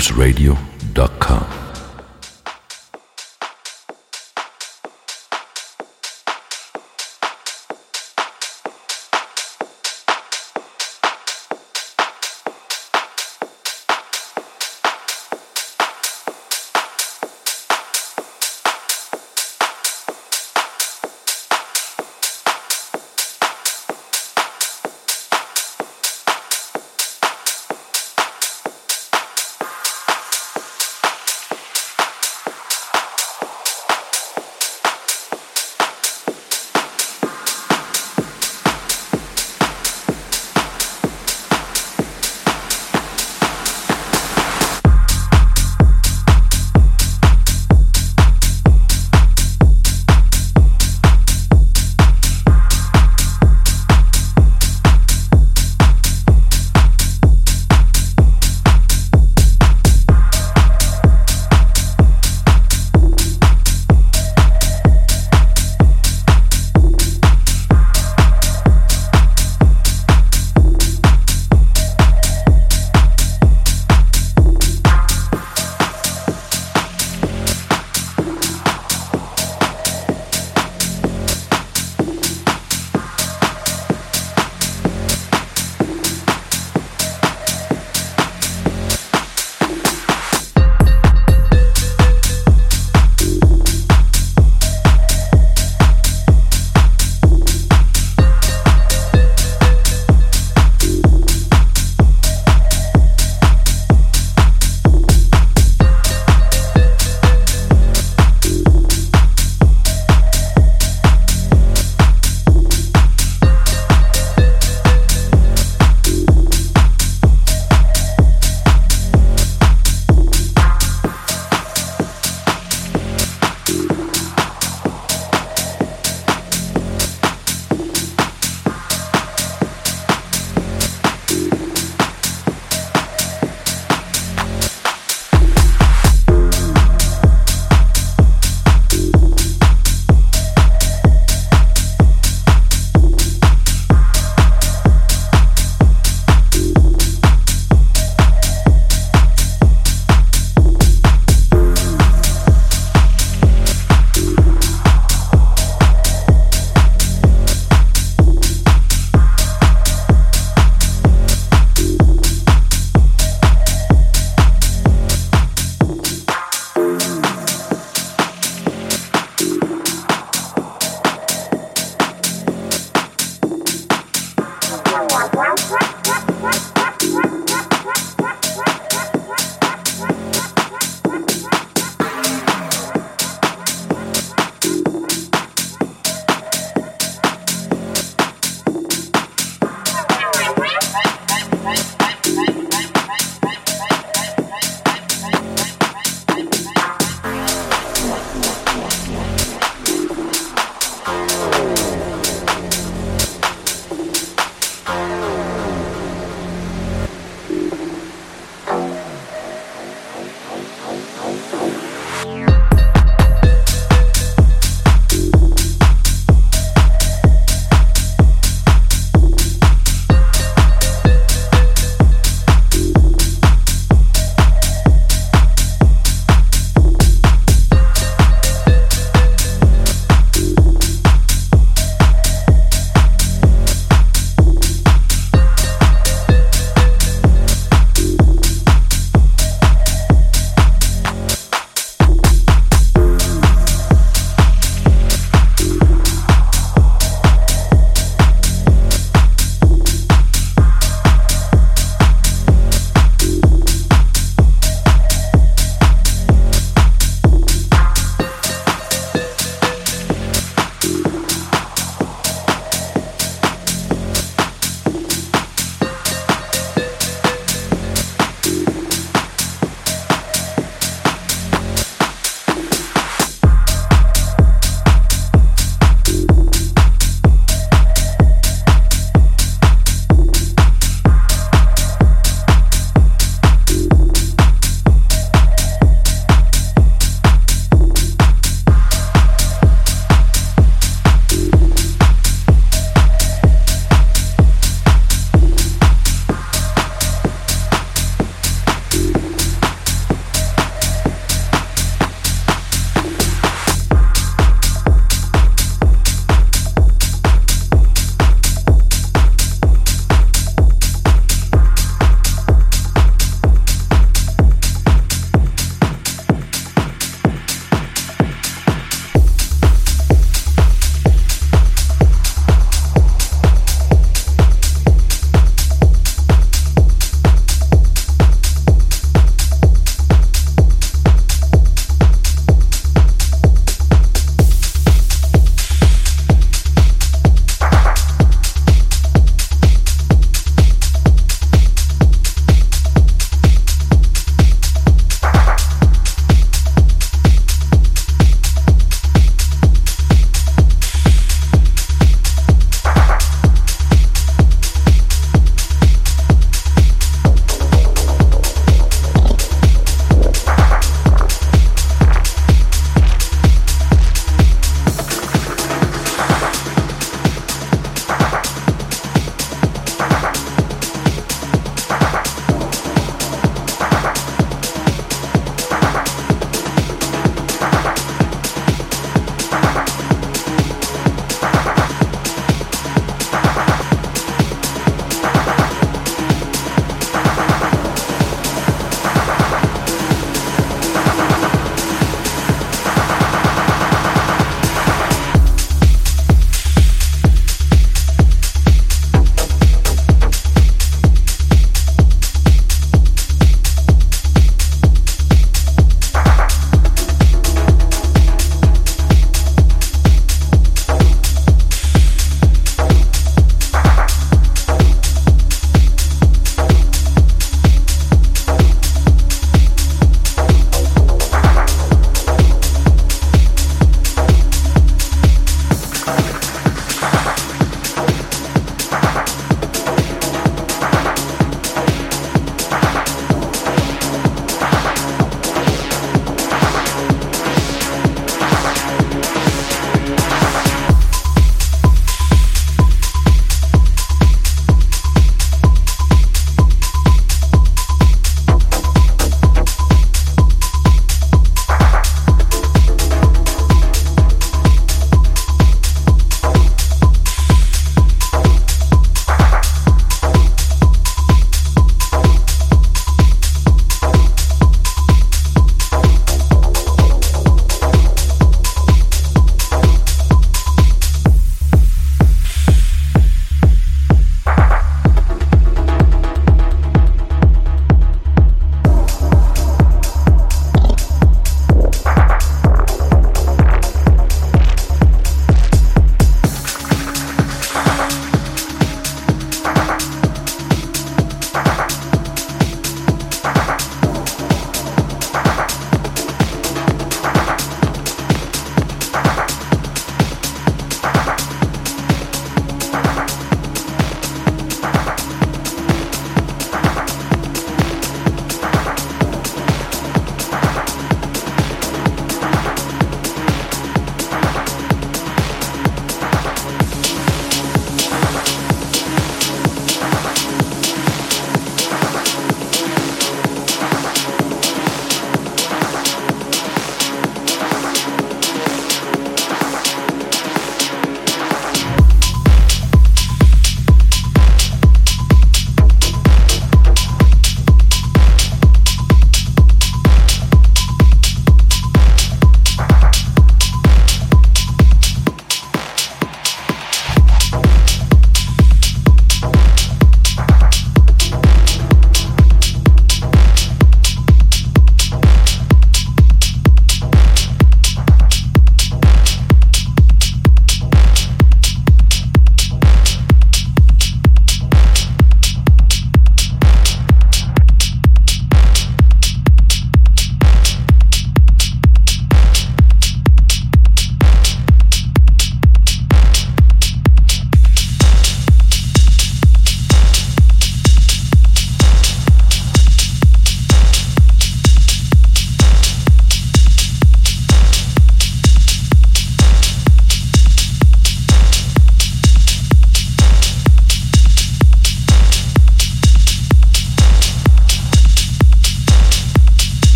loopsradio.com.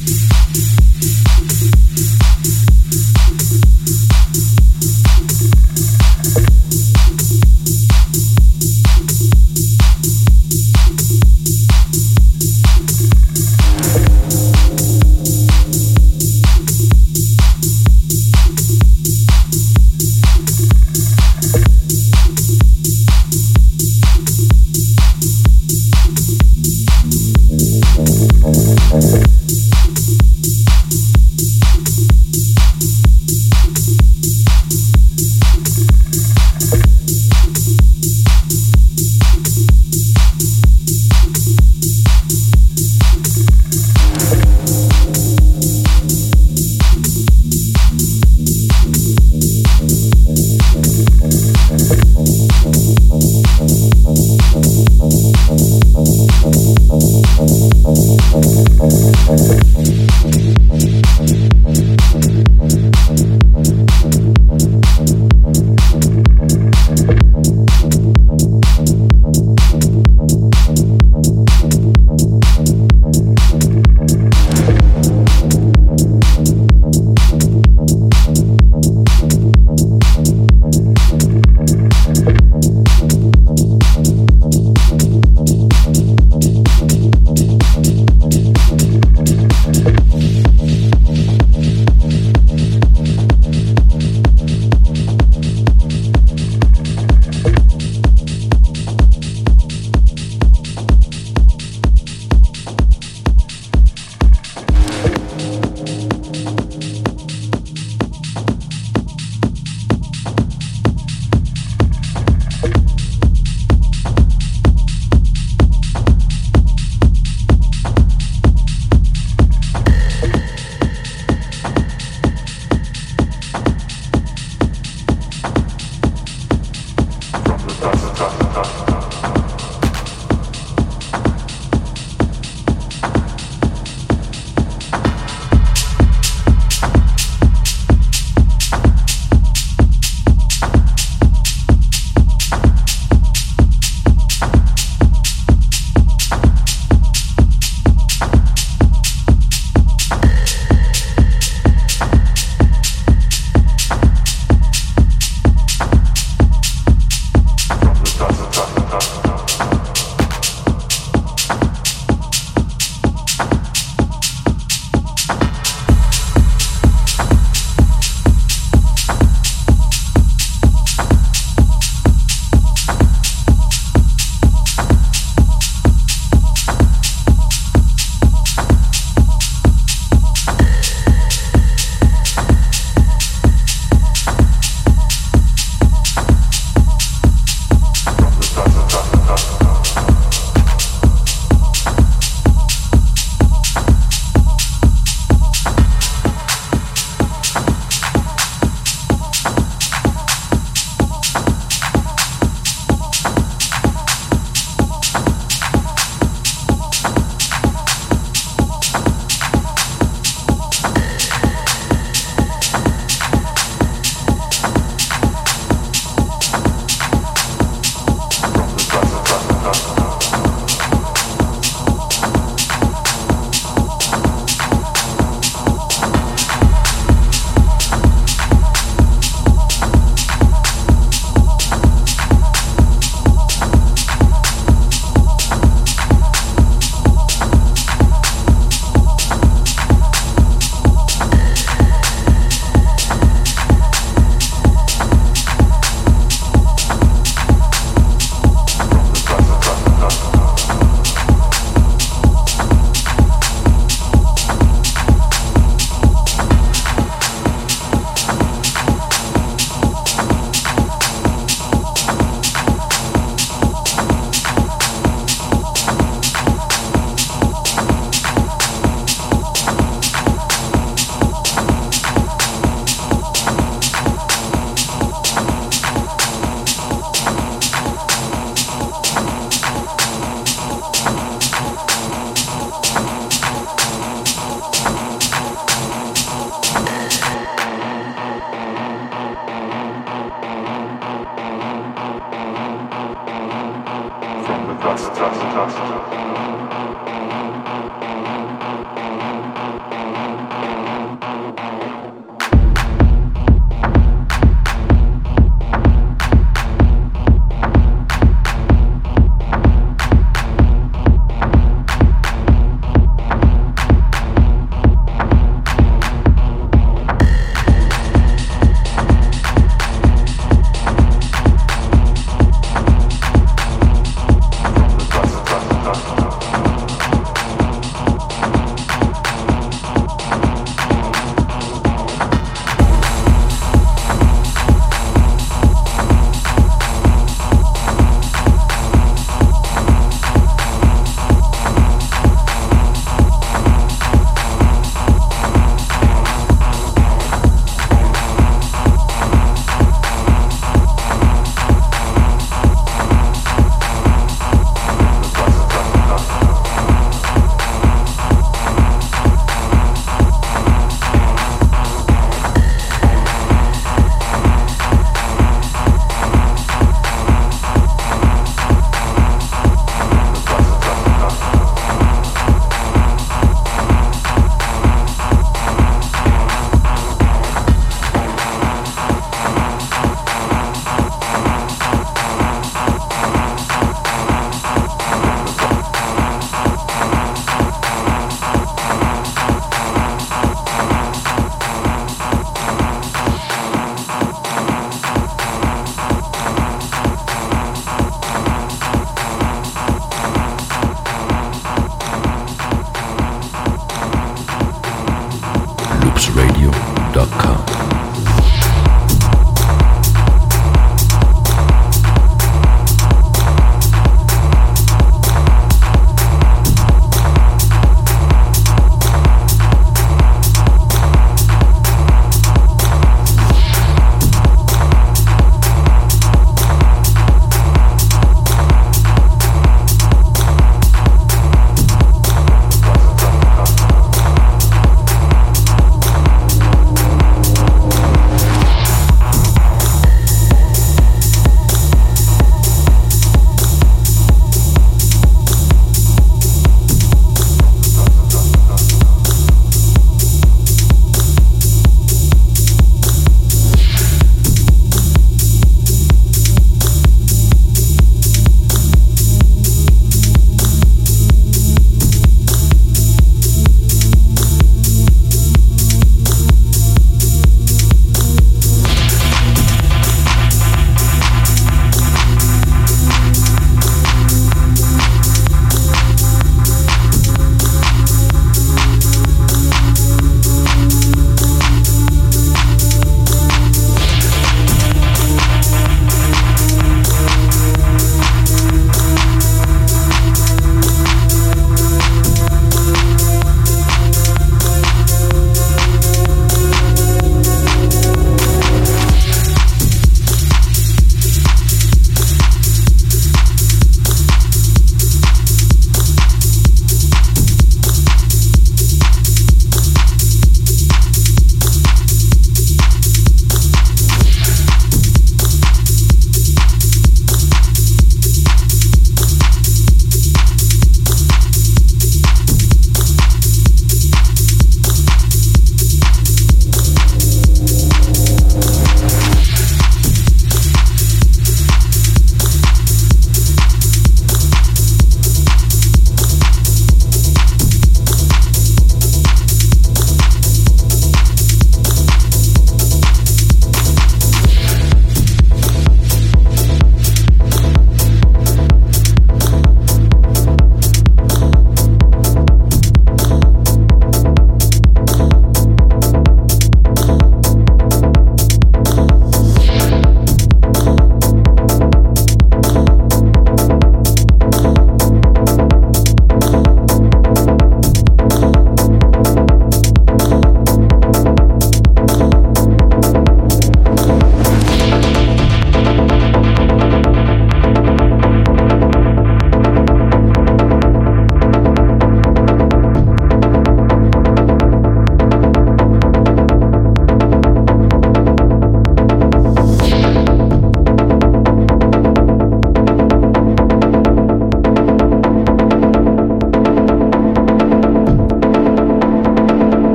Música